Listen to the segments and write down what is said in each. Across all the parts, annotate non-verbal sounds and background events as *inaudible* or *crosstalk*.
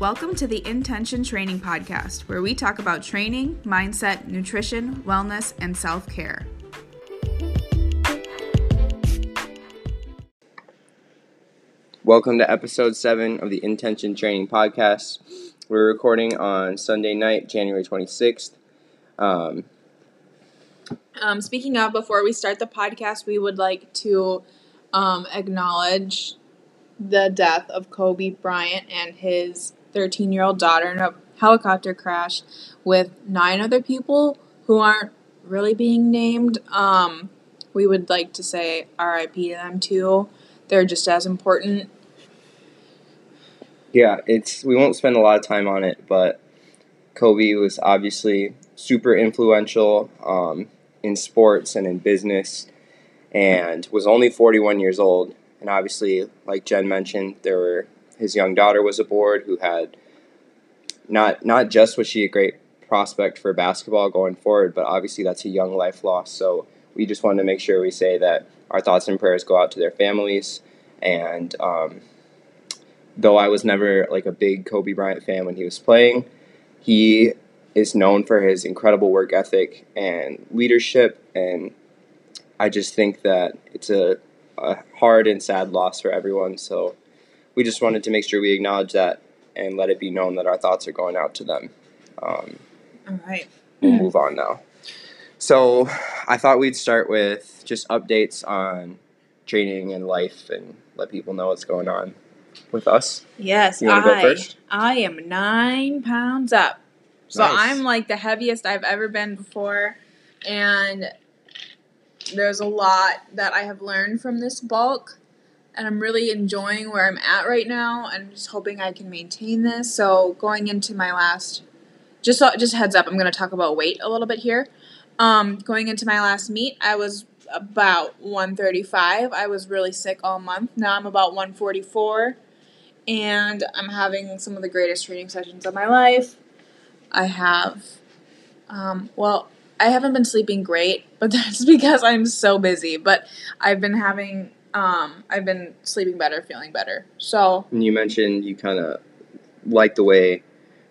Welcome to the Intention Training Podcast, where we talk about training, mindset, nutrition, wellness, and self care. Welcome to episode seven of the Intention Training Podcast. We're recording on Sunday night, January 26th. Um, Um, speaking of, before we start the podcast, we would like to um, acknowledge the death of Kobe Bryant and his 13 year old daughter in a helicopter crash with nine other people who aren't really being named. Um, we would like to say RIP to them too. They're just as important. yeah, it's we won't spend a lot of time on it, but Kobe was obviously super influential um, in sports and in business, and was only 41 years old. And obviously, like Jen mentioned, there were his young daughter was aboard who had not not just was she a great prospect for basketball going forward, but obviously that's a young life loss. So we just wanted to make sure we say that our thoughts and prayers go out to their families. And um, though I was never like a big Kobe Bryant fan when he was playing, he is known for his incredible work ethic and leadership. And I just think that it's a, a hard and sad loss for everyone. So we just wanted to make sure we acknowledge that and let it be known that our thoughts are going out to them. Um, All right. we'll move on now. So I thought we'd start with just updates on training and life and let people know what's going on with us. Yes, You wanna go I first? I am nine pounds up. So Nice. I'm like the heaviest I've ever been before, and there's a lot that I have learned from this bulk, and I'm really enjoying where I'm at right now, and just hoping I can maintain this. So going into my last, just so- just heads up, I'm going to talk about weight a little bit here. Um, going into my last meet, I was about 135. I was really sick all month. Now I'm about 144 and I'm having some of the greatest training sessions of my life. I have, um, well, I haven't been sleeping great, but *laughs* that's because I'm so busy. But I've been having, um, I've been sleeping better, feeling better. So, And you mentioned you kind of like the way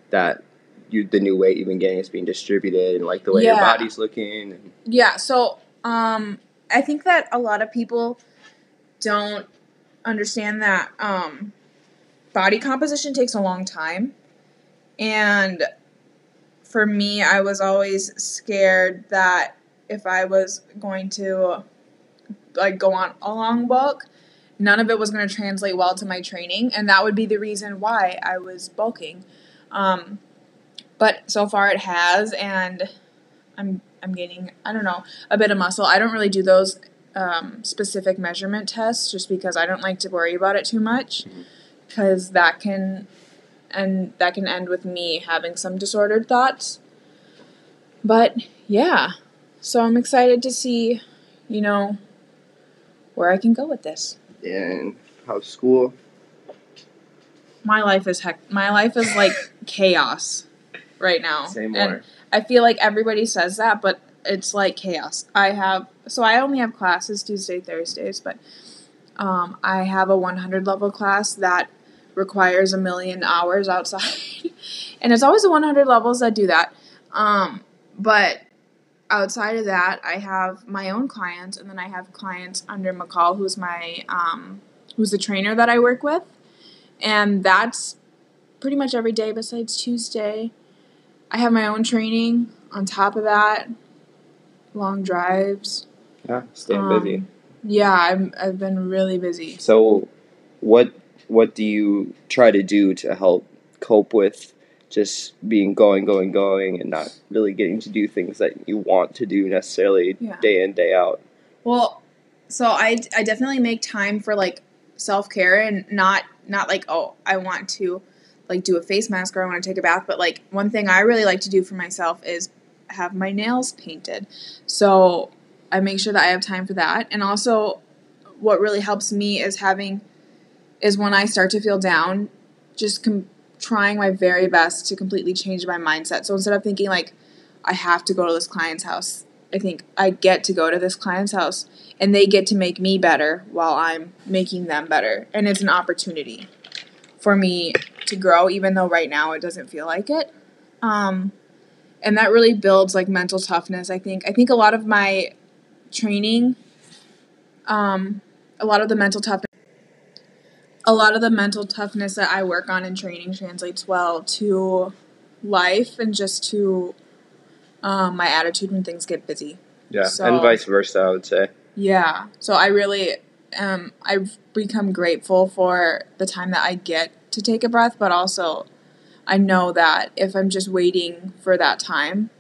that you the new weight you've been getting is being distributed and like the way your body's looking. And yeah, so, um, I think that a lot of people don't understand that, um, body composition takes a long time. And for me, I was always scared that if I was going to like go on a long bulk, none of it was going to translate well to my training, and that would be the reason why I was bulking. Um, but so far it has, and I'm I'm gaining I don't know a bit of muscle. I don't really do those um, specific measurement tests just because I don't like to worry about it too much because that can and that can end with me having some disordered thoughts. But yeah, so I'm excited to see, you know, where I can go with this. and how's school? My life is heck. My life is like *laughs* chaos right now. Same and more. I feel like everybody says that, but it's like chaos. I have so I only have classes Tuesday, Thursdays, but um, I have a 100 level class that requires a million hours outside, *laughs* and it's always the 100 levels that do that. Um, but outside of that, I have my own clients, and then I have clients under McCall, who's my um, who's the trainer that I work with, and that's pretty much every day besides Tuesday. I have my own training on top of that, long drives. Yeah, staying Um, busy. Yeah, I'm, I've been really busy. So, what what do you try to do to help cope with just being going, going, going, and not really getting to do things that you want to do necessarily Yeah. day in, day out? Well, so I, I definitely make time for like self care and not not like oh I want to like do a face mask or I want to take a bath, but like one thing I really like to do for myself is have my nails painted. So I make sure that I have time for that, and also what really helps me is having is when I start to feel down, just com- trying my very best to completely change my mindset. So instead of thinking like I have to go to this client's house, I think I get to go to this client's house and they get to make me better while I'm making them better. And it's an opportunity. for me to grow, even though right now it doesn't feel like it. Um, and that really builds like mental toughness. I think. I think a lot of my training, um, a lot of the mental toughness, a lot of the mental toughness that I work on in training translates well to life and just to um, my attitude when things get busy. Yeah, So- and vice versa, I would say. Yeah. So I really um I've become grateful for the time that I get to take a breath, but also I know that if I'm just waiting for that time,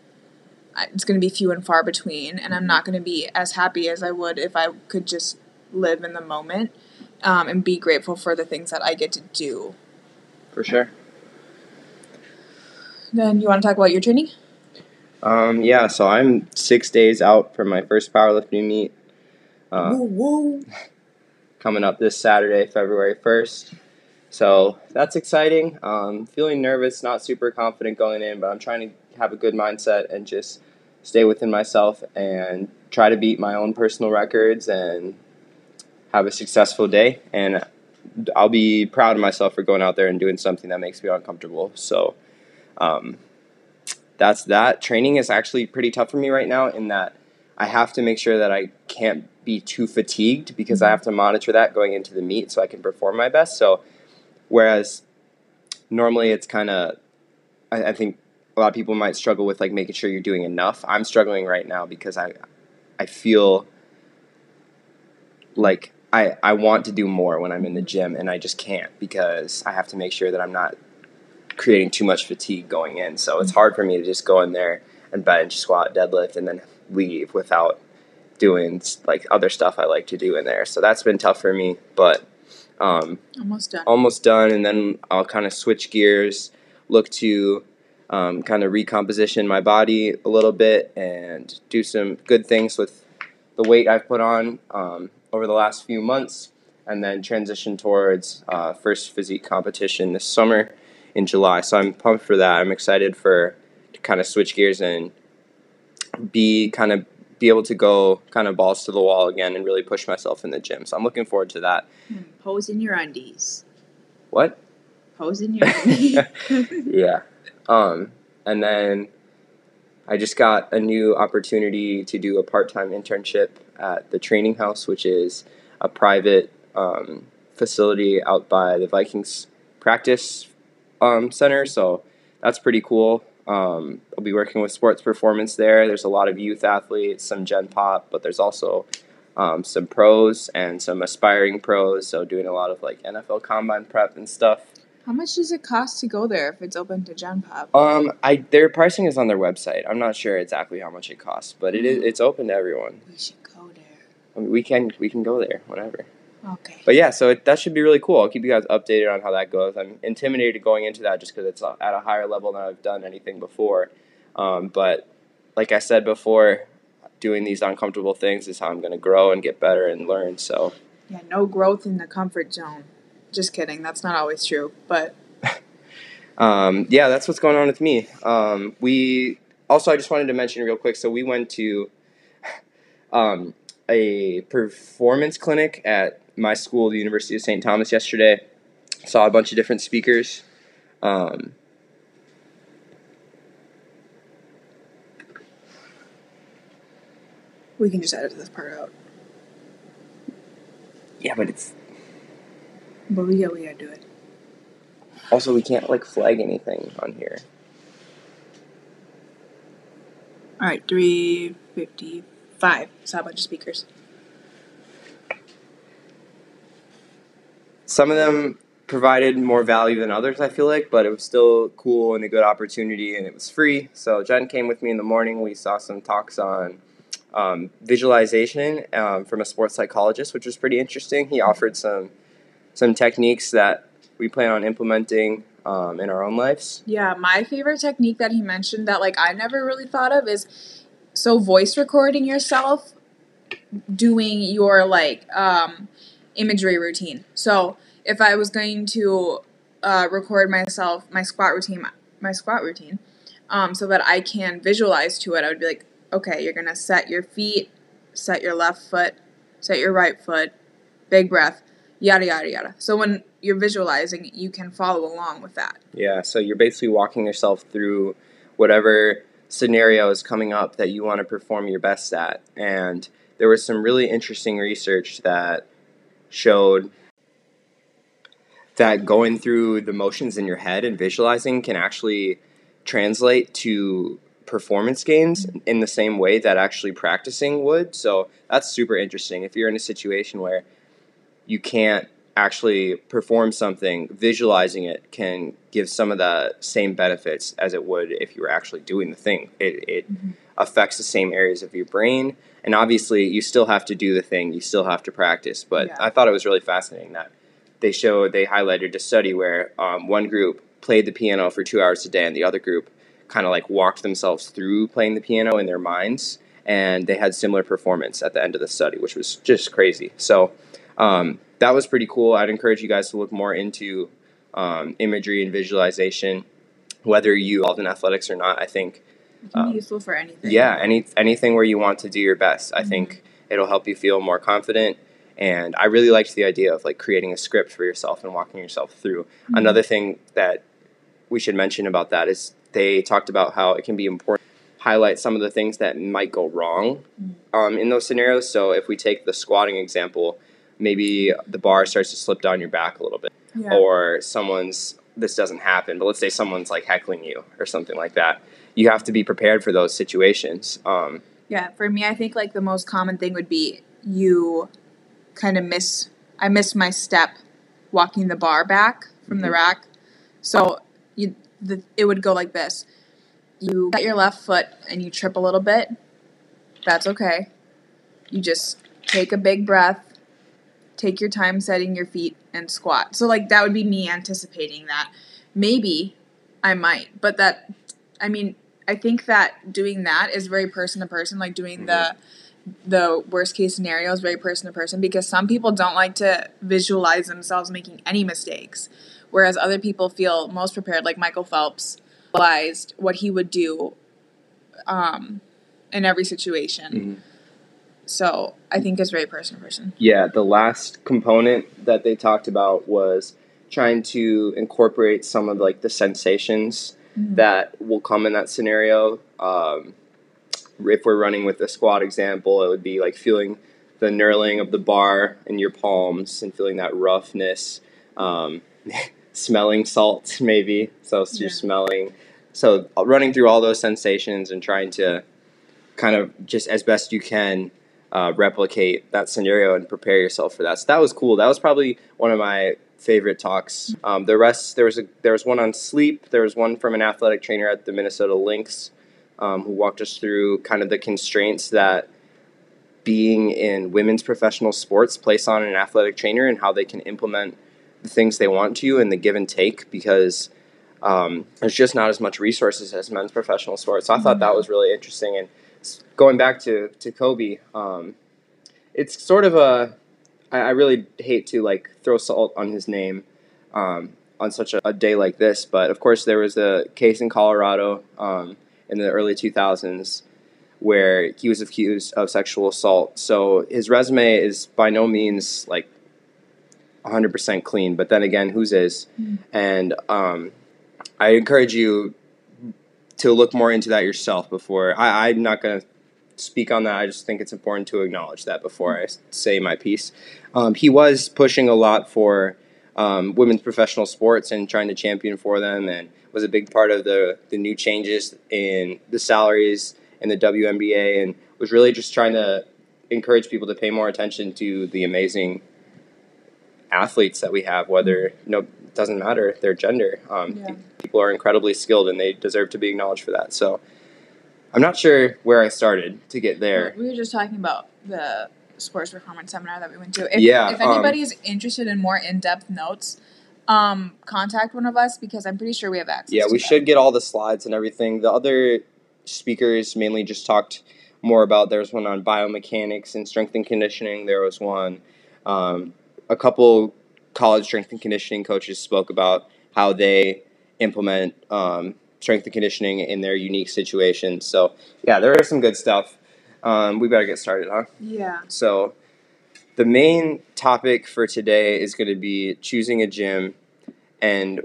it's going to be few and far between and I'm not going to be as happy as I would if I could just live in the moment um, and be grateful for the things that I get to do. For sure. Then you want to talk about your training? Um, yeah, so I'm six days out from my first powerlifting meet. Uh, whoa. *laughs* coming up this Saturday, February 1st. So that's exciting. Um, feeling nervous, not super confident going in, but I'm trying to have a good mindset and just stay within myself and try to beat my own personal records and have a successful day. And I'll be proud of myself for going out there and doing something that makes me uncomfortable. So um, that's that. Training is actually pretty tough for me right now in that I have to make sure that I can't be too fatigued because I have to monitor that going into the meet so I can perform my best. So, whereas normally it's kind of, I, I think a lot of people might struggle with like making sure you're doing enough. I'm struggling right now because I, I feel like I, I want to do more when I'm in the gym and I just can't because I have to make sure that I'm not creating too much fatigue going in. So it's hard for me to just go in there and bench, squat, deadlift, and then leave without doing like other stuff I like to do in there. So that's been tough for me, but um, Almost done. almost done. And then I'll kind of switch gears, look to um, kind of recomposition my body a little bit and do some good things with the weight I've put on um, over the last few months, and then transition towards uh, first physique competition this summer in July. So I'm pumped for that. I'm excited for to kind of switch gears and be kind of be able to go kind of balls to the wall again and really push myself in the gym. So I'm looking forward to that. Pose in your undies. What? Pose in your undies. *laughs* yeah. Um, and then I just got a new opportunity to do a part time internship at the Training House, which is a private um, facility out by the Vikings practice um, center. So that's pretty cool. Um, I'll be working with sports performance there. There's a lot of youth athletes, some Gen Pop, but there's also um, some pros and some aspiring pros. So doing a lot of like NFL combine prep and stuff. How much does it cost to go there if it's open to Gen Pop? Um, I their pricing is on their website. I'm not sure exactly how much it costs, but it is it's open to everyone. We should. I mean, we can we can go there whatever. Okay. But yeah, so it, that should be really cool. I'll keep you guys updated on how that goes. I'm intimidated going into that just because it's at a higher level than I've done anything before. Um, but like I said before, doing these uncomfortable things is how I'm going to grow and get better and learn. So Yeah, no growth in the comfort zone. Just kidding. That's not always true. But *laughs* um, yeah, that's what's going on with me. Um, we also I just wanted to mention real quick. So we went to *laughs* um, a performance clinic at my school, the University of St. Thomas, yesterday. Saw a bunch of different speakers. Um, we can just edit this part out. yeah, but it's But we we gotta do it. also we can't like flag anything on here. All right, three fifty-five. Saw a bunch of speakers. Some of them provided more value than others, I feel like, but it was still cool and a good opportunity, and it was free. So Jen came with me in the morning. We saw some talks on um, visualization um, from a sports psychologist, which was pretty interesting. He offered some some techniques that we plan on implementing um, in our own lives. Yeah, my favorite technique that he mentioned that like I never really thought of is so voice recording yourself doing your like um imagery routine. So if I was going to uh, record myself my squat routine my squat routine um, so that I can visualize to it, I would be like, okay, you're gonna set your feet, set your left foot, set your right foot, big breath. yada yada yada. So when you're visualizing, you can follow along with that. Yeah, so you're basically walking yourself through whatever scenario is coming up that you want to perform your best at. And there was some really interesting research that showed that going through the motions in your head and visualizing can actually translate to performance gains in the same way that actually practicing would. So that's super interesting. If you're in a situation where you can't actually perform something, visualizing it can give some of the same benefits as it would if you were actually doing the thing. It, it mm-hmm. affects the same areas of your brain. And obviously, you still have to do the thing, you still have to practice. But yeah. I thought it was really fascinating that they showed, they highlighted a study where um, one group played the piano for two hours a day, and the other group kind of like walked themselves through playing the piano in their minds. And they had similar performance at the end of the study, which was just crazy. So, um, that was pretty cool. I'd encourage you guys to look more into um, imagery and visualization, whether you involved in athletics or not. I think it can be um, useful for anything. Yeah, any anything where you want to do your best. I mm-hmm. think it'll help you feel more confident. And I really liked the idea of like creating a script for yourself and walking yourself through. Mm-hmm. Another thing that we should mention about that is they talked about how it can be important highlight some of the things that might go wrong mm. um, in those scenarios. So if we take the squatting example, maybe the bar starts to slip down your back a little bit, yeah. or someone's this doesn't happen, but let's say someone's like heckling you or something like that. You have to be prepared for those situations. Um, yeah, for me, I think like the most common thing would be you kind of miss. I missed my step walking the bar back from mm-hmm. the rack, so you the, it would go like this. You got your left foot and you trip a little bit. That's okay. You just take a big breath take your time setting your feet and squat. So like that would be me anticipating that. Maybe I might, but that I mean, I think that doing that is very person to person, like doing mm-hmm. the the worst case scenario is very person to person because some people don't like to visualize themselves making any mistakes, whereas other people feel most prepared, like Michael Phelps realized what he would do um, in every situation. Mm-hmm. So I think it's very person to person. Yeah, the last component that they talked about was trying to incorporate some of like the sensations mm-hmm. that will come in that scenario. Um, if we're running with the squat example, it would be like feeling the knurling of the bar in your palms and feeling that roughness. Um, *laughs* smelling salt, maybe. So yeah. you're smelling. So running through all those sensations and trying to kind of just as best you can uh, replicate that scenario and prepare yourself for that. So that was cool. That was probably one of my favorite talks. Um, the rest there was a there was one on sleep. There was one from an athletic trainer at the Minnesota Lynx um, who walked us through kind of the constraints that being in women's professional sports place on an athletic trainer and how they can implement the things they want to and the give and take because um, there's just not as much resources as men's professional sports. So I thought that was really interesting and going back to to Kobe, um, it's sort of a. I, I really hate to like throw salt on his name um, on such a, a, day like this, but of course there was a case in Colorado um, in the early 2000s where he was accused of sexual assault. So his resume is by no means like 100% clean, but then again, whose is? Mm. And um, I encourage you to look more into that yourself before. I, I'm not going to speak on that. I just think it's important to acknowledge that before I say my piece. Um, he was pushing a lot for um, women's professional sports and trying to champion for them, and was a big part of the the new changes in the salaries in the WNBA, and was really just trying to encourage people to pay more attention to the amazing athletes that we have, whether you know doesn't matter their gender. Um, yeah. People are incredibly skilled, and they deserve to be acknowledged for that. So. I'm not sure where I started to get there. We were just talking about the sports performance seminar that we went to. If, yeah. If anybody um, interested in more in depth notes, um, contact one of us because I'm pretty sure we have access. Yeah, we should get all the slides and everything. The other speakers mainly just talked more about. There was one on biomechanics and strength and conditioning. There was one. Um, a couple college strength and conditioning coaches spoke about how they implement um, strength and conditioning in their unique situations. So yeah, there is some good stuff. Um, we better get started, huh? Yeah. So the main topic for today is going to be choosing a gym, and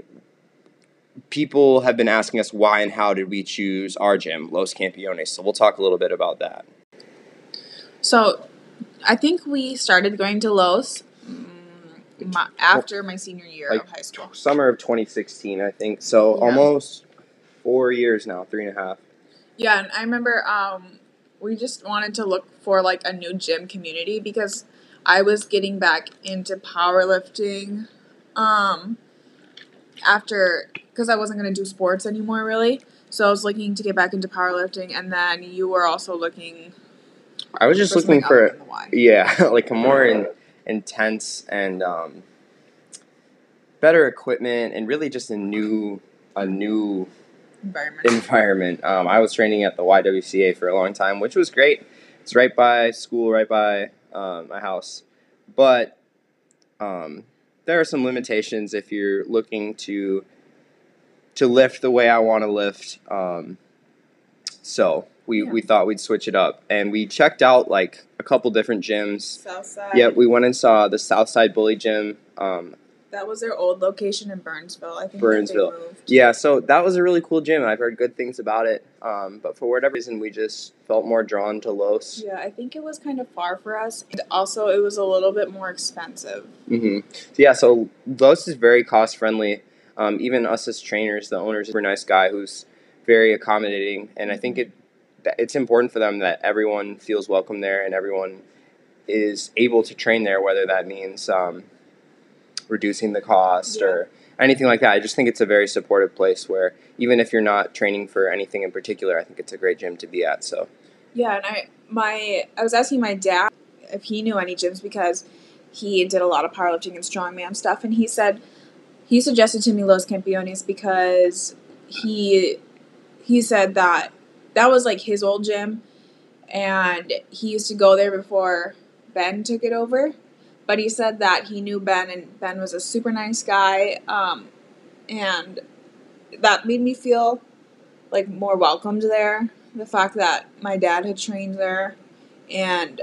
people have been asking us why and how did we choose our gym, Los Campeones. So we'll talk a little bit about that. So, I think we started going to Los my, after my senior year Like, of high school. Summer of 2016, I think. So Yeah. almost four years now, three and a half. Yeah, and I remember um, we just wanted to look for like a new gym community because I was getting back into powerlifting um, after because I wasn't going to do sports anymore really. So I was looking to get back into powerlifting, and then you were also looking. I was just looking for other than the Y. Yeah, *laughs* like a more in, intense and um, better equipment, and really just a new a new environment. environment. Um, I was training at the YWCA for a long time, which was great. It's right by school, right by um, my house, but um, there are some limitations if you're looking to to lift the way I want to lift. Um, so we, Yeah. we thought we'd switch it up, and we checked out like a couple different gyms. Southside. Yeah, we went and saw the Southside Bully Gym. Um, That was their old location in Burnsville. I think Burnsville. Yeah, so that was a really cool gym. I've heard good things about it, um, but for whatever reason, we just felt more drawn to Los. Yeah, I think it was kind of far for us. And also, it was a little bit more expensive. hmm Yeah, so Los is very cost friendly. Um, even us as trainers, the owner's a super nice guy who's very accommodating, and I think it that it's important for them that everyone feels welcome there and everyone is able to train there, whether that means um, reducing the cost Yeah. or anything like that. I just think it's a very supportive place where even if you're not training for anything in particular, I think it's a great gym to be at. So Yeah, and I my I was asking my dad if he knew any gyms because he did a lot of powerlifting and strongman stuff, and he said he suggested to me Los Campeones because he he said that that was like his old gym, and he used to go there before Ben took it over. But he said that he knew Ben, and Ben was a super nice guy, um, and that made me feel like more welcomed there. The fact that my dad had trained there, and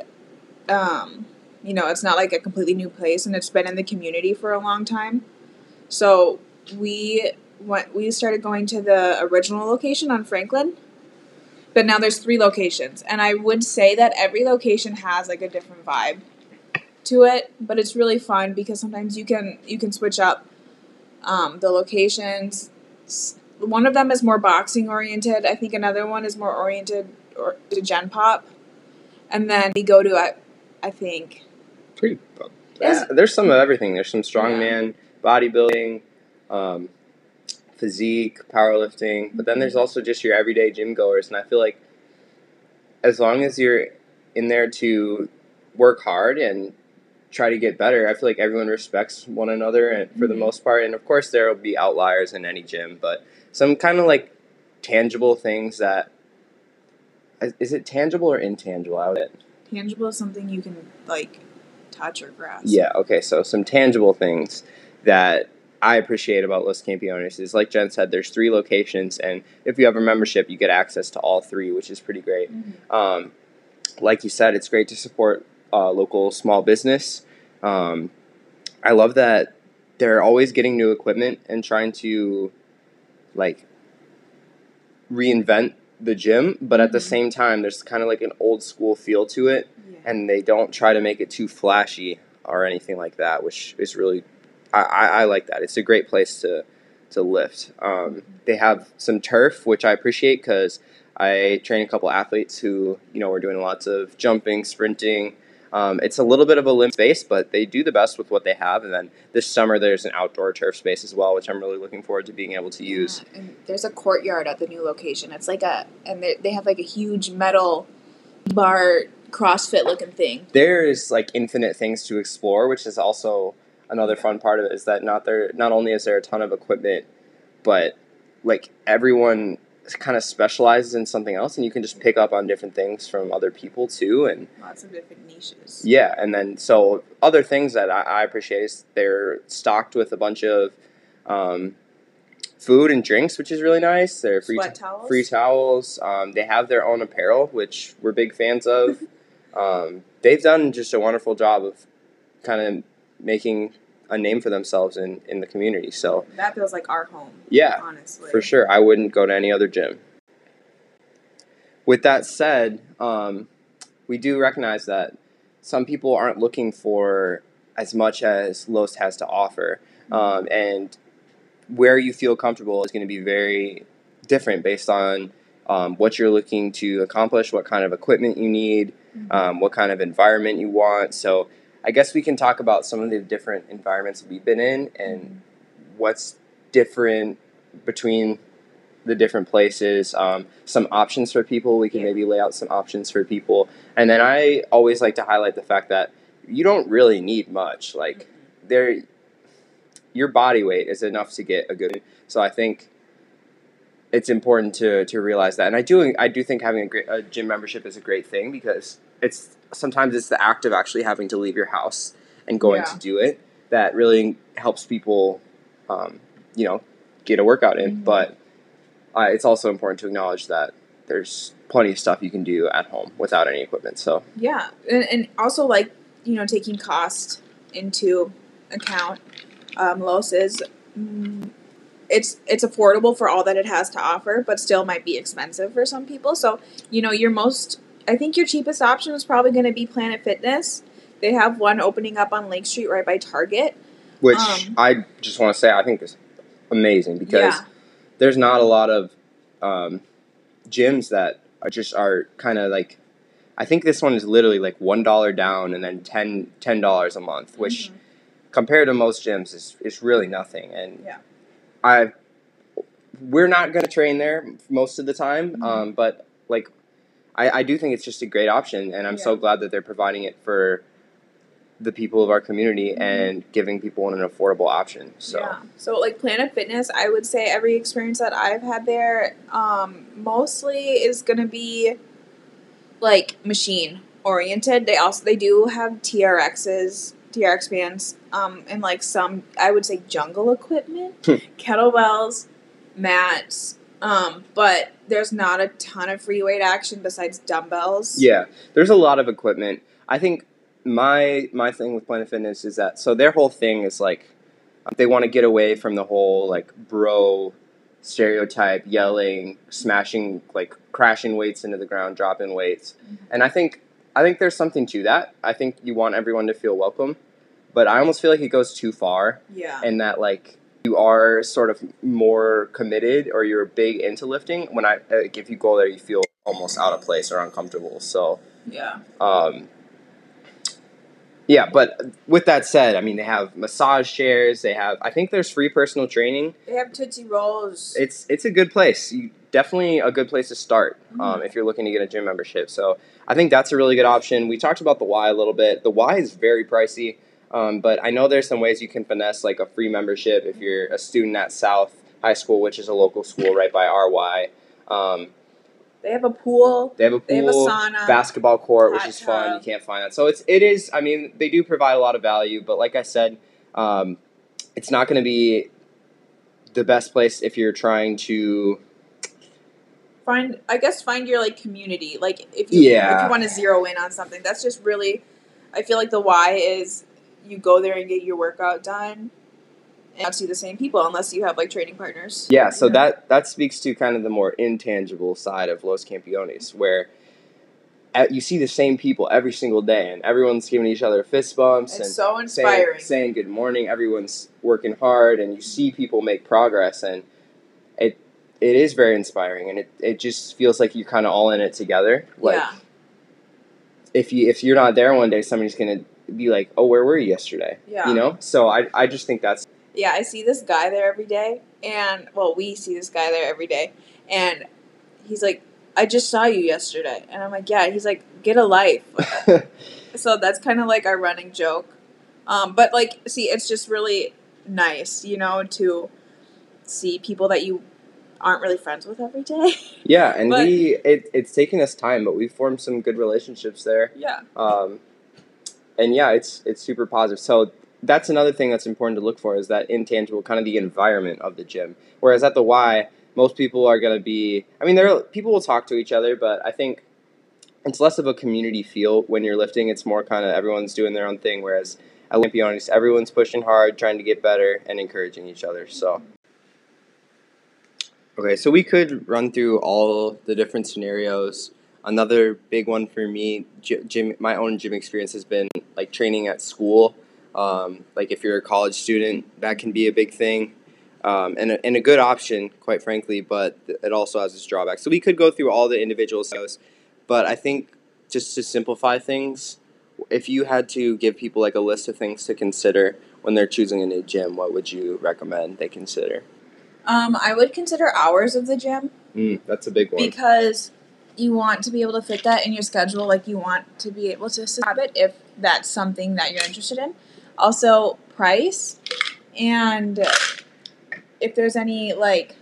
um, you know, it's not like a completely new place, and it's been in the community for a long time. So we went. We started going to the original location on Franklin, but now there's three locations, and I would say that every location has like a different vibe to it. But it's really fun because sometimes you can you can switch up um, the locations. One of them is more boxing oriented. I think another one is more oriented or to Gen Pop, and then we go to I, I think pretty. Is- Yeah, there's some of everything. There's some strongman, bodybuilding, um, physique, powerlifting, but then there's also just your everyday gym goers. And I feel like as long as you're in there to work hard and try to get better, I feel like everyone respects one another and for the Mhm. most part. And of course, there will be outliers in any gym, but some kind of like tangible things that is- is it tangible or intangible? I would tangible is something you can like touch or grasp. Yeah, okay, so some tangible things that I appreciate about Los Campeones is like Jen said, there's three locations, and if you have a membership, you get access to all three, which is pretty great. Mhm. Um, like you said, it's great to support uh, local small business. Um, I love that they're always getting new equipment and trying to like reinvent the gym, but at the Mhm. same time, there's kind of like an old school feel to it Yeah. and they don't try to make it too flashy or anything like that, which is really I, I, I like that. It's a great place to to lift. Um, they have some turf, which I appreciate because I train a couple athletes who you know are doing lots of jumping, sprinting. Um, it's a little bit of a limit space, but they do the best with what they have. And then this summer, there's an outdoor turf space as well, which I'm really looking forward to being able to use. Yeah, and there's a courtyard at the new location. It's like a and they, they have like a huge metal bar CrossFit looking thing. there is like infinite things to explore, which is also another fun part of it. Is that not there? Not only is there a ton of equipment, but like everyone kind of specializes in something else, and you can just pick up on different things from other people too. And Lots of different niches. yeah, and then so other things that I, I appreciate is they're stocked with a bunch of um, food and drinks, which is really nice. They're free towels. free towels. Um, they have their own apparel, which we're big fans of. *laughs* um, they've done just a wonderful job of kind of making a name for themselves in, in the community. So That feels like our home. Yeah, honestly. for sure, I wouldn't go to any other gym. With that said, um, we do recognize that some people aren't looking for as much as Los has to offer, um, and where you feel comfortable is going to be very different based on um, what you're looking to accomplish, what kind of equipment you need, Mhm. um, what kind of environment you want. So, I guess we can talk about some of the different environments we've been in and what's different between the different places. Um, some options for people. We can maybe lay out some options for people, and then I always like to highlight the fact that you don't really need much. Like there, your body weight is enough to get a good. So I think it's important to to realize that, and I do I do think having a great a gym membership is a great thing because it's sometimes it's the act of actually having to leave your house and going Yeah. to do it that really helps people, um, you know, get a workout in. Mhm. But uh, it's also important to acknowledge that there's plenty of stuff you can do at home without any equipment. So Yeah, and, and also like you know taking cost into account. Um, Los is mm, it's it's affordable for all that it has to offer, but still might be expensive for some people. So you know your most I think your cheapest option is probably going to be Planet Fitness. They have one opening up on Lake Street right by Target. which Um, I just want to say I think is amazing because yeah, there's not a lot of um, gyms that are just are kind of like I think this one is literally like one dollar down and then 10 dollars a month, which Mhm. compared to most gyms is is really nothing. And Yeah. I we're not gonna train there most of the time, Mhm. um, but like I, I do think it's just a great option, and I'm so glad that they're providing it for the people of our community Mhm. and giving people an affordable option. So. Yeah. So like Planet Fitness, I would say every experience that I've had there, um, mostly is gonna be like machine oriented. They also they do have TRXs, TRX bands, um, and like some I would say jungle equipment, Hmm. kettlebells, mats. Um, but there's not a ton of free weight action besides dumbbells. Yeah, there's a lot of equipment. I think my my thing with Planet Fitness is that so their whole thing is like they want to get away from the whole like bro stereotype, yelling, smashing, like crashing weights into the ground, dropping weights, Mhm. and I think I think there's something to that. I think you want everyone to feel welcome, but I almost feel like it goes too far, Yeah. and that like you are sort of more committed or you're big into lifting when I like, if you go there you feel almost out of place or uncomfortable. So. yeah. Um, yeah, but with that said, I mean they have massage chairs. They have I think there's free personal training. They have Tootsie Rolls. It's it's a good place. You, definitely a good place to start um, Mhm. if you're looking to get a gym membership. So I think that's a really good option. We talked about the Y a little bit. The Y is very pricey, um, but I know there's some ways you can finesse like a free membership if you're a student at South High School, which is a local school right by RY. Um, they have a pool. they have a pool. They have a sauna. basketball court, which is fun. You can't find that. So it's it is. I mean, they do provide a lot of value, but like I said, um, it's not going to be the best place if you're trying to. find i guess find your like community like if you if Yeah. you want to zero in on something that's just really i feel like the Y is you go there and get your workout done and not see the same people unless you have like training partners Yeah, so Yeah. that that speaks to kind of the more intangible side of Los Campeones, where uh, you see the same people every single day, and everyone's giving each other fist bumps it's and so saying, inspiring saying good morning. Everyone's working hard, and you see people make progress, and it it is very inspiring, and it, it just feels like you're kind of all in it together. Like yeah if you if you're not there one day, somebody's gonna be like, "Oh, where were you yesterday?" yeah. You know. So I I just think that's yeah i see this guy there every day and well we see this guy there every day and he's like i just saw you yesterday. And i'm like yeah. He's like get a life. *laughs* So that's kind of like our running joke. Um, but like see it's just really nice you know to see people that you aren't really friends with every day. Yeah, and *laughs* But- we it, it's taken us time, but we've formed some good relationships there. yeah. Um, and yeah, it's it's super positive. So that's another thing that's important to look for is that intangible kind of the environment of the gym. Whereas at the Y, most people are going to be. I mean, there are, people will talk to each other, but I think it's less of a community feel when you're lifting. It's more kind of everyone's doing their own thing. Whereas at Los Campeones, everyone's pushing hard, trying to get better, and encouraging each other. So. Okay, so we could run through all the different scenarios. Another big one for me, gym, my own gym experience has been like training at school. Um, like if you're a college student, that can be a big thing, um, and a, and a good option, quite frankly. But it also has its drawbacks. So we could go through all the individual scenarios, but I think just to simplify things, if you had to give people like a list of things to consider when they're choosing a new gym, what would you recommend they consider? Um, I would consider hours of the gym. Mm, that's a big one. Because you want to be able to fit that in your schedule. Like you want to be able to have it if that's something that you're interested in. Also, price and if there's any like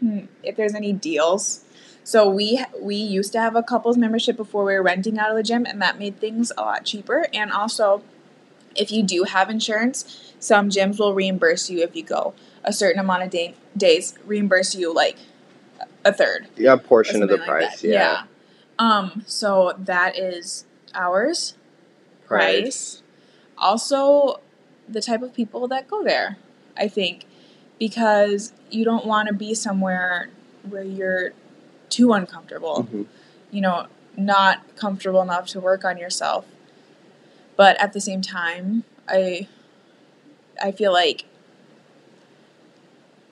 hmm, if there's any deals. So we we used to have a couples membership before we were renting out of the gym, and that made things a lot cheaper. And also, if you do have insurance, some gyms will reimburse you if you go a certain amount of day, days, reimburse you like a third. Yeah, a portion of the like price. Yeah. yeah. Um. So that is ours. Price. price. Also, the type of people that go there, I think, because you don't want to be somewhere where you're too uncomfortable. Mm-hmm. You know, not comfortable enough to work on yourself. But at the same time, I I feel like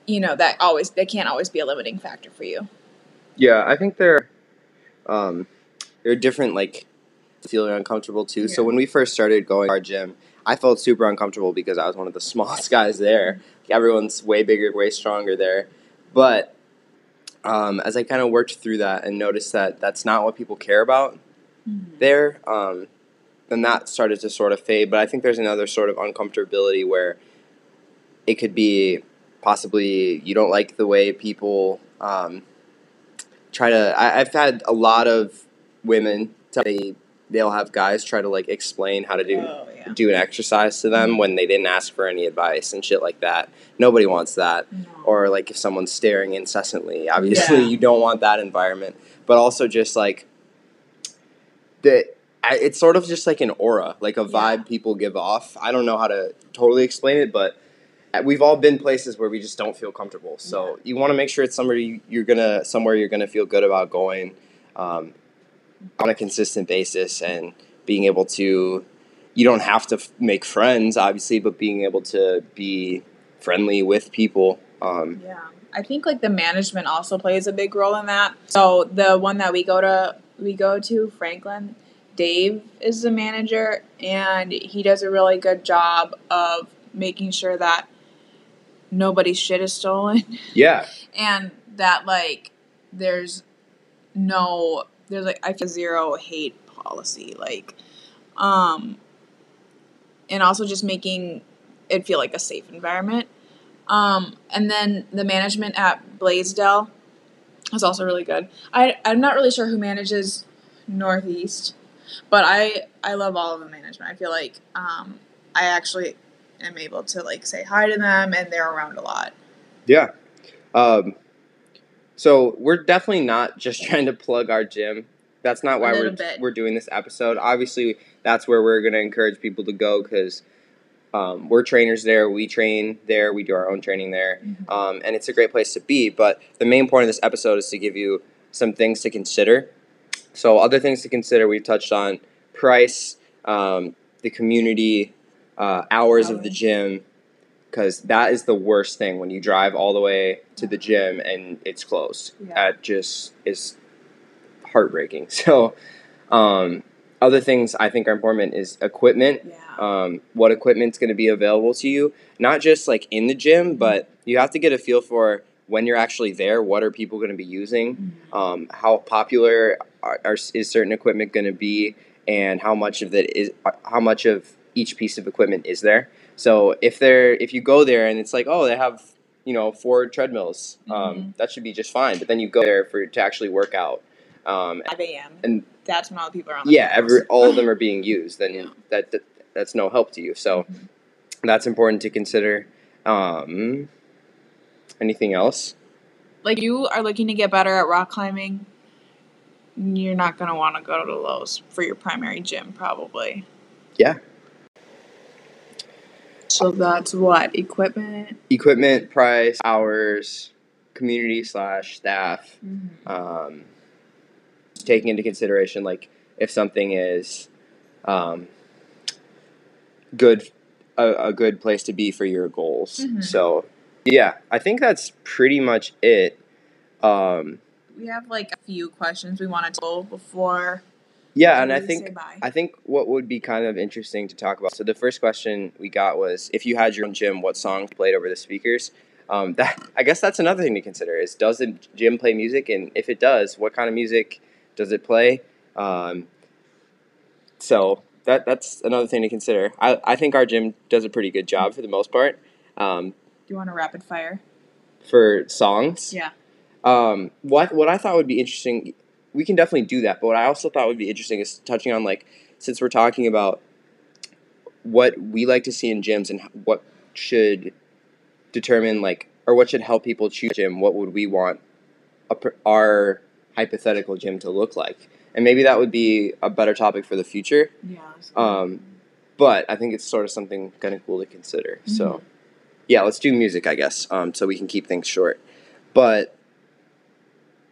you know that always they can't always be a limiting factor for you. Yeah, I think they're um, they're different like feeling uncomfortable too. Yeah. So when we first started going to our gym, I felt super uncomfortable because I was one of the *laughs* smallest guys there. Everyone's way bigger, way stronger there. But um, as I kind of worked through that and noticed that that's not what people care about mm-hmm. there, um, then that started to sort of fade. But I think there's another sort of uncomfortability where it could be possibly you don't like the way people um, try to. I, have had a lot of women tell they they'll have guys try to like explain how to do oh, yeah. do an exercise to them when they didn't ask for any advice and shit like that. Nobody wants that. No. Or like if someone's staring incessantly, obviously yeah. you don't want that environment. But also just like the it's sort of just like an aura, like a vibe yeah. people give off. I don't know how to totally explain it, but we've all been places where we just don't feel comfortable. So yeah. you want to make sure it's somewhere you, are gonna somewhere you're gonna feel good about going um, on a consistent basis and being able to. You don't have to f- make friends, obviously, but being able to be friendly with people. Um, yeah, I think like the management also plays a big role in that. So the one that we go to, we go to Franklin. Dave is the manager, and he does a really good job of making sure that nobody's shit is stolen. Yeah. *laughs* and that like there's no there's like I feel zero hate policy like um and also just making it feel like a safe environment. Um and then the management at Blaisdell is also really good. I I'm not really sure who manages Northeast, but I I love all of the management. I feel like um I actually am able to like say hi to them and they're around a lot. Yeah. Um, so we're definitely not just *laughs* trying to plug our gym. That's not why we're bit. we're doing this episode. Obviously, that's where we're going to encourage people to go because um, we're trainers there. We train there. We do our own training there, mm-hmm. um, and it's a great place to be. But the main point of this episode is to give you some things to consider. So, other things to consider, we've touched on price, um, the community, uh, hours of the gym because that is the worst thing when you drive all the way to the gym and it's closed. Yeah. That just is heartbreaking. *laughs* So, um, other things I think are important is equipment. Yeah. Um, what equipment's going to be available to you? Not just like in the gym, mm-hmm. but you have to get a feel for when you're actually there. What are people going to be using? Mm-hmm. Um, how popular are, are, is certain equipment going to be? And how much of that is how much of each piece of equipment is there. So if they're if you go there and it's like oh they have you know four treadmills, um, mm-hmm. that should be just fine. But then you go there for to actually work out. Um, 5 a.m. and that's when all the people are on. yeah, every all of them *laughs* are being used. Then yeah. that, that, that's no help to you. So mm-hmm. that's important to consider. Um, anything else? Like you are looking to get better at rock climbing. You're not gonna want to go to Lowe's for your primary gym, probably. Yeah, So that's what equipment. equipment, price, hours, community slash staff. Mm-hmm. Um, taking into consideration like if something is um, good, a, a good place to be for your goals. Mhm. So yeah, I think that's pretty much it. Um, We have like a few questions we wanted to go before. Yeah, and I think. I think what would be kind of interesting to talk about. So the first question we got was, if you had your own gym, what songs played over the speakers? Um, *laughs* that I guess that's another thing to consider is does the gym play music, and if it does, what kind of music does it play? Um, so that that's another thing to consider. I, I think our gym does a pretty good job for the most part um, Do you want a rapid fire? for songs. Yeah. Um, what what I thought would be interesting, we can definitely do that. But what I also thought would be interesting is touching on like since we're talking about what we like to see in gyms and what should determine like or what should help people choose a gym. What would we want a, our hypothetical gym to look like? And maybe that would be a better topic for the future. Yeah. Um, but I think it's sort of something kind of cool to consider. Mm-hmm. So, yeah, let's do music, I guess, um, so we can keep things short. But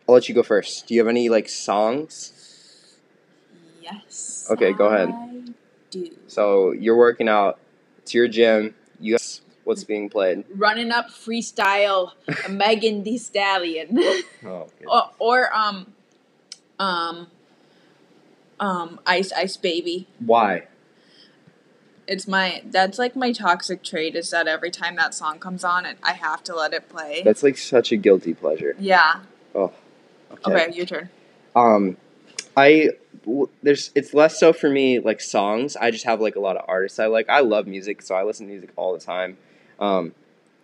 I'll let you go first. Do you have any like songs? yes. Okay, go ahead. I do. So you're working out. It's your gym. You what's being played. Running up freestyle, *laughs* Megan Thee Stallion, Oh, or, *laughs* or um, um, um, Ice Ice Baby. why? It's my that's like my toxic trait is that every time that song comes on, and I have to let it play. That's like such a guilty pleasure. yeah. Okay. Okay, your turn. Um, I w- there's it's less so for me like songs. I just have like a lot of artists I like. I love music, so I listen to music all the time. Um,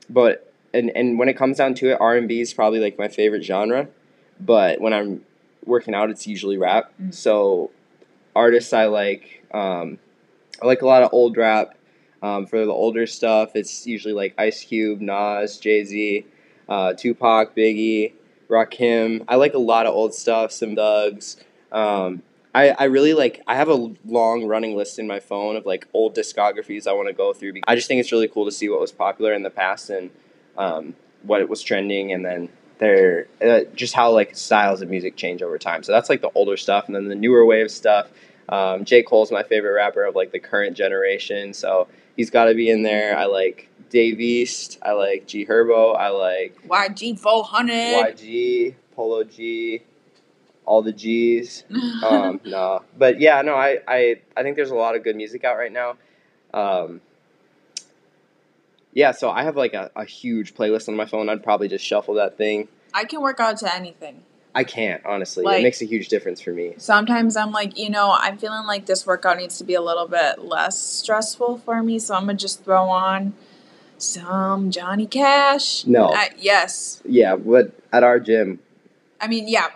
but and and when it comes down to it, R and B is probably like my favorite genre. But when I'm working out, it's usually rap. Mm. So artists I like, um, I like a lot of old rap. Um, for the older stuff, it's usually like Ice Cube, Nas, Jay Z, uh, Tupac, Biggie. Rakim. I like a lot of old stuff, some Thugs. Um, I, I really like, I have a long running list in my phone of like old discographies I want to go through. I just think it's really cool to see what was popular in the past and um, what it was trending and then their, uh, just how like styles of music change over time. So that's like the older stuff and then the newer wave stuff. Um, J. Cole's my favorite rapper of like the current generation. So he's got to be in there. I like Dave East. I like G Herbo. I like YG four hundred. YG, Polo G, all the G's. *laughs* Um, no, but yeah, no, I, I, I think there's a lot of good music out right now. Um, yeah, so I have like a, a huge playlist on my phone. I'd probably just shuffle that thing. I can work out to anything. I can't honestly. Like- it makes a huge difference for me. Sometimes I'm like, you know, I'm feeling like this workout needs to be a little bit less stressful for me, so I'm gonna just throw on some Johnny Cash. No. I, yes. Yeah, but at our gym, I mean, yeah.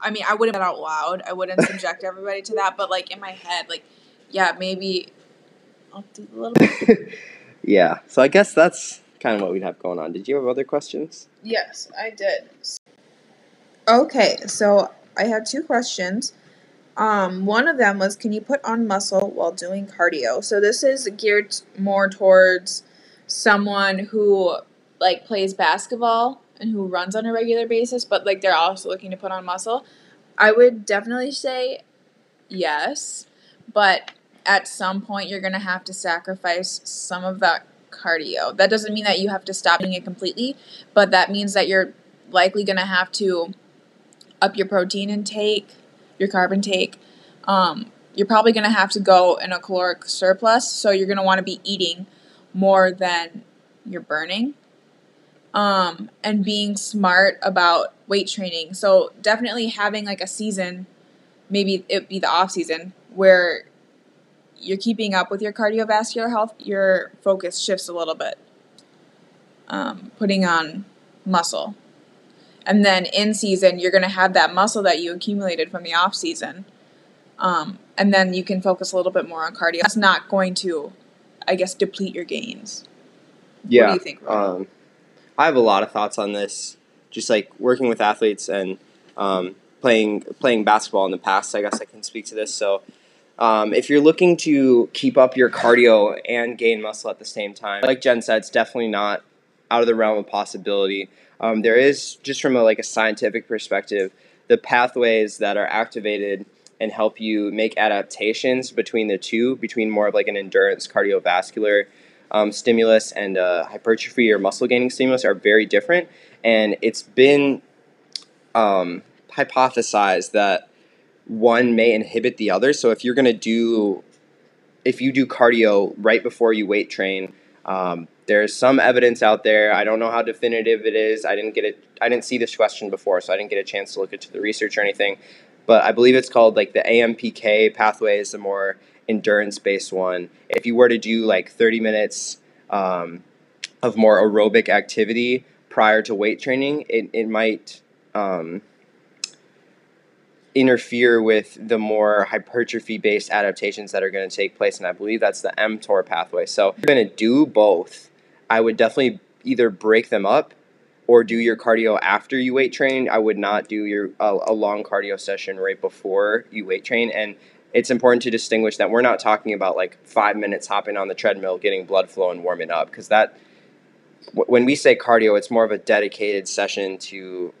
I mean, I wouldn't out loud. I wouldn't *laughs* subject everybody to that, but like in my head, like, yeah, maybe I'll do a little. *laughs* yeah. So I guess that's kind of what we'd have going on. Did you have other questions? Yes, I did. Okay, so I had two questions. Um, one of them was, can you put on muscle while doing cardio? So this is geared more towards someone who like plays basketball and who runs on a regular basis, but like they're also looking to put on muscle. I would definitely say yes, but at some point you're gonna have to sacrifice some of that cardio. That doesn't mean that you have to stop doing it completely, but that means that you're likely gonna have to up your protein intake, your carb intake. Um, you're probably gonna have to go in a caloric surplus, so you're gonna want to be eating more than you're burning. Um, and being smart about weight training. So definitely having like a season, maybe it be the off season where you're keeping up with your cardiovascular health, your focus shifts a little bit. Um, putting on muscle. And then in season, you're going to have that muscle that you accumulated from the off season. Um, and then you can focus a little bit more on cardio. That's not going to, I guess, deplete your gains. Yeah. do you think? Um, I have a lot of thoughts on this. Just like working with athletes and um, playing playing basketball in the past, I guess I can speak to this. So, Um, if you're looking to keep up your cardio and gain muscle at the same time, like Jen said, it's definitely not out of the realm of possibility. Um, there is just from a, like a scientific perspective, the pathways that are activated and help you make adaptations between the two, between more of like an endurance cardiovascular um, stimulus and uh, hypertrophy or muscle gaining stimulus are very different. And it's been um, hypothesized that one may inhibit the other. So if you're going to do, if you do cardio right before you weight train, um, there's some evidence out there. I don't know how definitive it is. I didn't get it. I didn't see this question before, so I didn't get a chance to look into the research or anything. But I believe it's called like the AMPK pathway is the more endurance based one. If you were to do like 30 minutes um, of more aerobic activity prior to weight training, it, it might um, interfere with the more hypertrophy based adaptations that are going to take place. And I believe that's the mTOR pathway. So if you're going to do both, I would definitely either break them up or do your cardio after you weight train. I would not do your a, a long cardio session right before you weight train. And it's important to distinguish that we're not talking about like five minutes hopping on the treadmill, getting blood flow, and warming up because that when we say cardio, it's more of a dedicated session to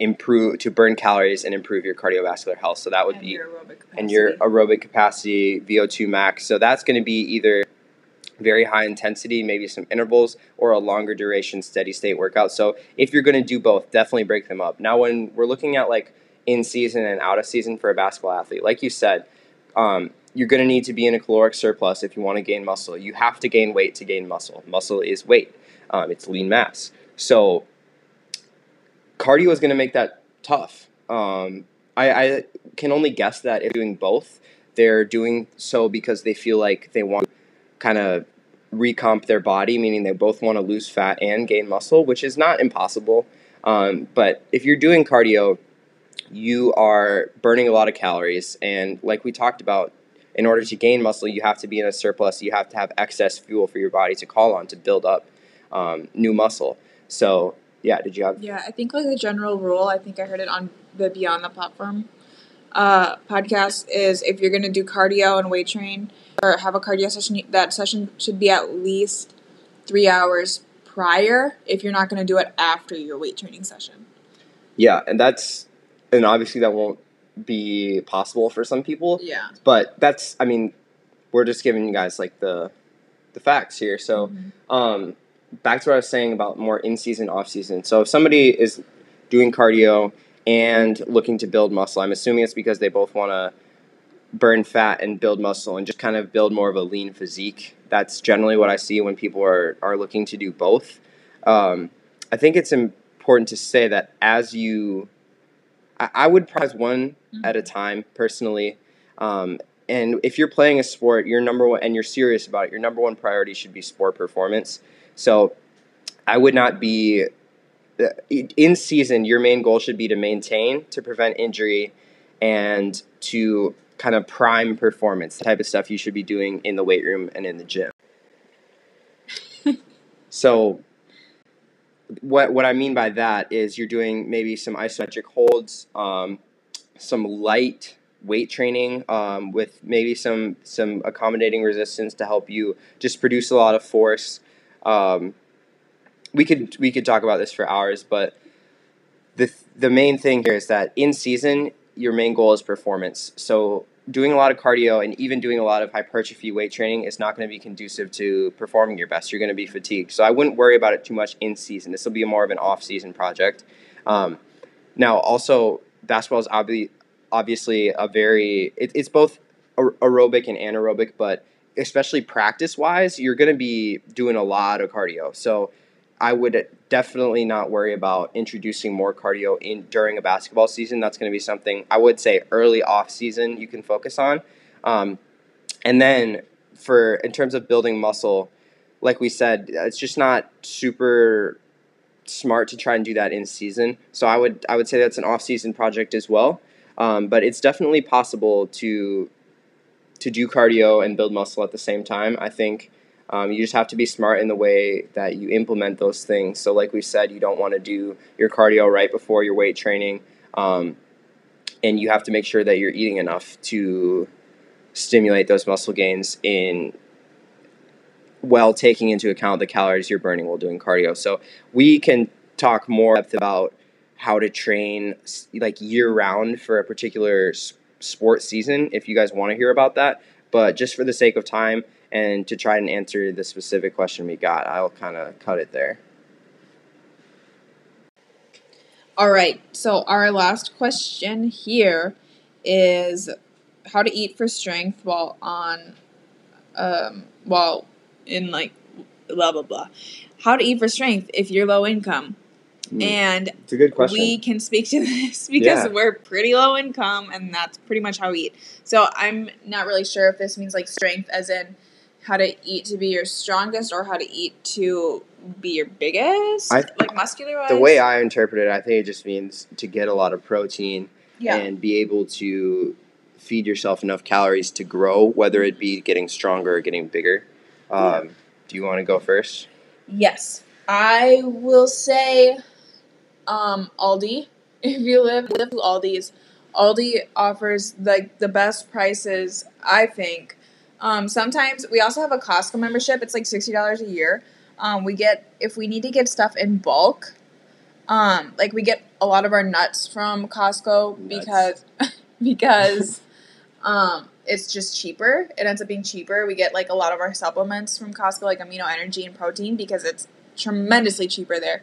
improve to burn calories and improve your cardiovascular health. So that would and be your aerobic and your aerobic capacity, VO2 max. So that's going to be either very high intensity, maybe some intervals, or a longer duration steady state workout. So if you're going to do both, definitely break them up. Now, when we're looking at like in season and out of season for a basketball athlete, like you said, um, you're going to need to be in a caloric surplus if you want to gain muscle. You have to gain weight to gain muscle. Muscle is weight. Um, it's lean mass. So cardio is going to make that tough. Um, I, I can only guess that if doing both, they're doing so because they feel like they want kind of recomp their body, meaning they both want to lose fat and gain muscle, which is not impossible. Um, but if you're doing cardio, you are burning a lot of calories. And like we talked about, in order to gain muscle, you have to be in a surplus. You have to have excess fuel for your body to call on to build up um, new muscle. So yeah, did you have? Yeah, I think like the general rule, I think I heard it on the Beyond the Platform uh, podcast is if you're gonna do cardio and weight train or have a cardio session, that session should be at least three hours prior. If you're not gonna do it after your weight training session. Yeah, and that's and obviously that won't be possible for some people. Yeah. But that's I mean, we're just giving you guys like the the facts here. So Mhm. um, back to what I was saying about more in season, off season. So if somebody is doing cardio and looking to build muscle, I'm assuming it's because they both want to burn fat and build muscle and just kind of build more of a lean physique. That's generally what I see when people are, are looking to do both. Um, I think it's important to say that as you, I, I would prize one at a time personally. Um, and if you're playing a sport, your number one, and you're serious about it, your number one priority should be sport performance. So I would not be in season. Your main goal should be to maintain, to prevent injury, and to kind of prime performance. The type of stuff you should be doing in the weight room and in the gym. *laughs* so what what I mean by that is you're doing maybe some isometric holds, um, some light weight training um, with maybe some some accommodating resistance to help you just produce a lot of force. Um, we could we could talk about this for hours, but the the main thing here is that in season your main goal is performance. So doing a lot of cardio and even doing a lot of hypertrophy weight training is not going to be conducive to performing your best. You're going to be fatigued. So I wouldn't worry about it too much in season. This will be more of an off season project. Um, now, also basketball is obvi- obviously a very it, it's both aer- aerobic and anaerobic, but especially practice wise, you're going to be doing a lot of cardio. So I would definitely not worry about introducing more cardio in during a basketball season. That's going to be something I would say early off season you can focus on, um, and then for in terms of building muscle, like we said, it's just not super smart to try and do that in season. So I would I would say that's an off season project as well. Um, but it's definitely possible to to do cardio and build muscle at the same time. I think um, you just have to be smart in the way that you implement those things. So, like we said, you don't want to do your cardio right before your weight training, um, and you have to make sure that you're eating enough to stimulate those muscle gains in while taking into account the calories you're burning while doing cardio. So we can talk more about how to train like year round for a particular sport season if you guys want to hear about that. But just for the sake of time and to try and answer the specific question we got, I'll kind of cut it there. All right. So our last question here is how to eat for strength while on um while in like blah blah blah. How to eat for strength if you're low income. Mm. And it's a good question. We can speak to *laughs* this because yeah. we're pretty low income and that's pretty much how we eat. So I'm not really sure if this means like strength as in how to eat to be your strongest or how to eat to be your biggest, I, like muscular wise. The way I interpret it, I think it just means to get a lot of protein yeah. and be able to feed yourself enough calories to grow, whether it be getting stronger or getting bigger. Um, yeah. Do you want to go first? Yes, I will say um, Aldi. *laughs* If you live live Aldi's, Aldi offers like the best prices. I think. Um, sometimes we also have a Costco membership. It's like sixty dollars a year. Um, we get if we need to get stuff in bulk. Um, like we get a lot of our nuts from Costco nuts. because *laughs* because *laughs* um, it's just cheaper. It ends up being cheaper. We get like a lot of our supplements from Costco, like amino energy and protein, because it's tremendously cheaper there.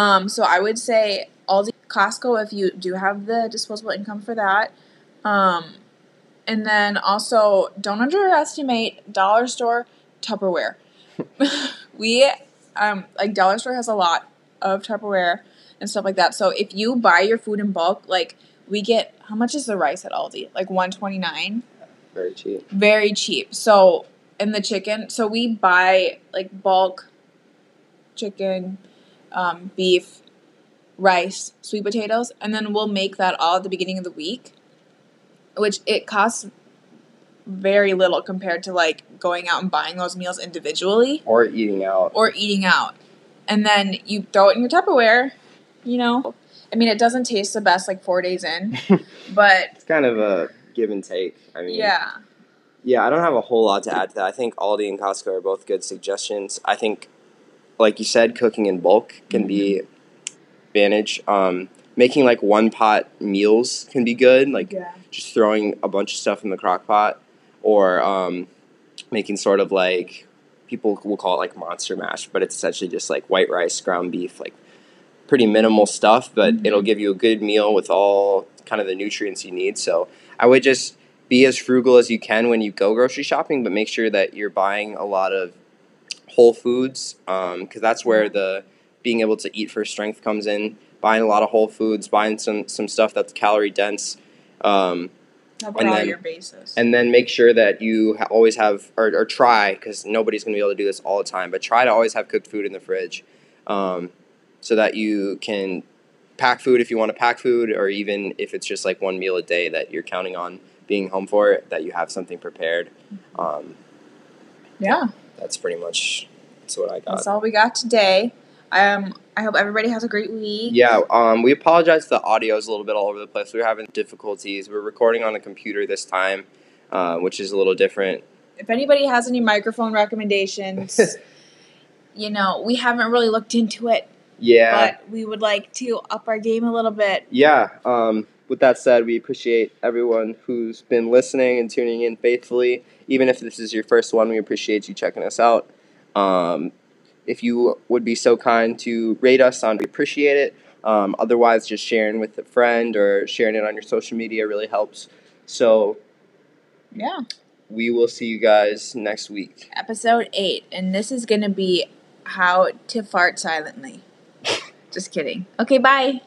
Um, so I would say Aldi, Costco, if you do have the disposable income for that. Um, and then also don't underestimate dollar store Tupperware. *laughs* we um like dollar store has a lot of Tupperware and stuff like that. So if you buy your food in bulk, like we get how much is the rice at Aldi? Like one twenty nine. Very cheap. Very cheap. So and the chicken. So we buy like bulk chicken, um, beef, rice, sweet potatoes, and then we'll make that all at the beginning of the week, which it costs very little compared to like going out and buying those meals individually. Or eating out. Or eating out. And then you throw it in your tupperware you know? I mean it doesn't taste the best like four days in *laughs* but it's kind of a give and take i mean. Yeah. Yeah i don't have a whole lot to add to that. I think aldi and costco are both good suggestions. I think like you said cooking in bulk can mm-hmm. be advantage um, making like one pot meals can be good like yeah. just throwing a bunch of stuff in the crock pot or um, making sort of like people will call it like monster mash, but it's essentially just like white rice, ground beef, like pretty minimal stuff, but mm-hmm. it'll give you a good meal with all kind of the nutrients you need. So I would just be as frugal as you can when you go grocery shopping, but make sure that you're buying a lot of whole foods because um, that's where the being able to eat for strength comes in. Buying a lot of whole foods, buying some some stuff that's calorie dense. Um, and then. And then make sure that you ha- always have, or, or try, because nobody's going to be able to do this all the time, but try to always have cooked food in the fridge um, so that you can pack food if you want to pack food, or even if it's just like one meal a day that you're counting on being home for it, that you have something prepared. Um, yeah. That's pretty much that's what I got. That's all we got today. Um, I hope everybody has a great week. Yeah, um, we apologize. The audio is a little bit all over the place. We are having difficulties. We're recording on a computer this time, uh, which is a little different. If anybody has any microphone recommendations, *laughs* you know, we haven't really looked into it. Yeah. But we would like to up our game a little bit. Yeah. Um, with that said, we appreciate everyone who's been listening and tuning in faithfully. Even if this is your first one, we appreciate you checking us out. Um, if you would be so kind to rate us on, we appreciate it. Um, otherwise, just sharing with a friend or sharing it on your social media really helps. So, yeah. We will see you guys next week. Episode 8. And this is going to be how to fart silently. *laughs* just kidding. Okay, bye.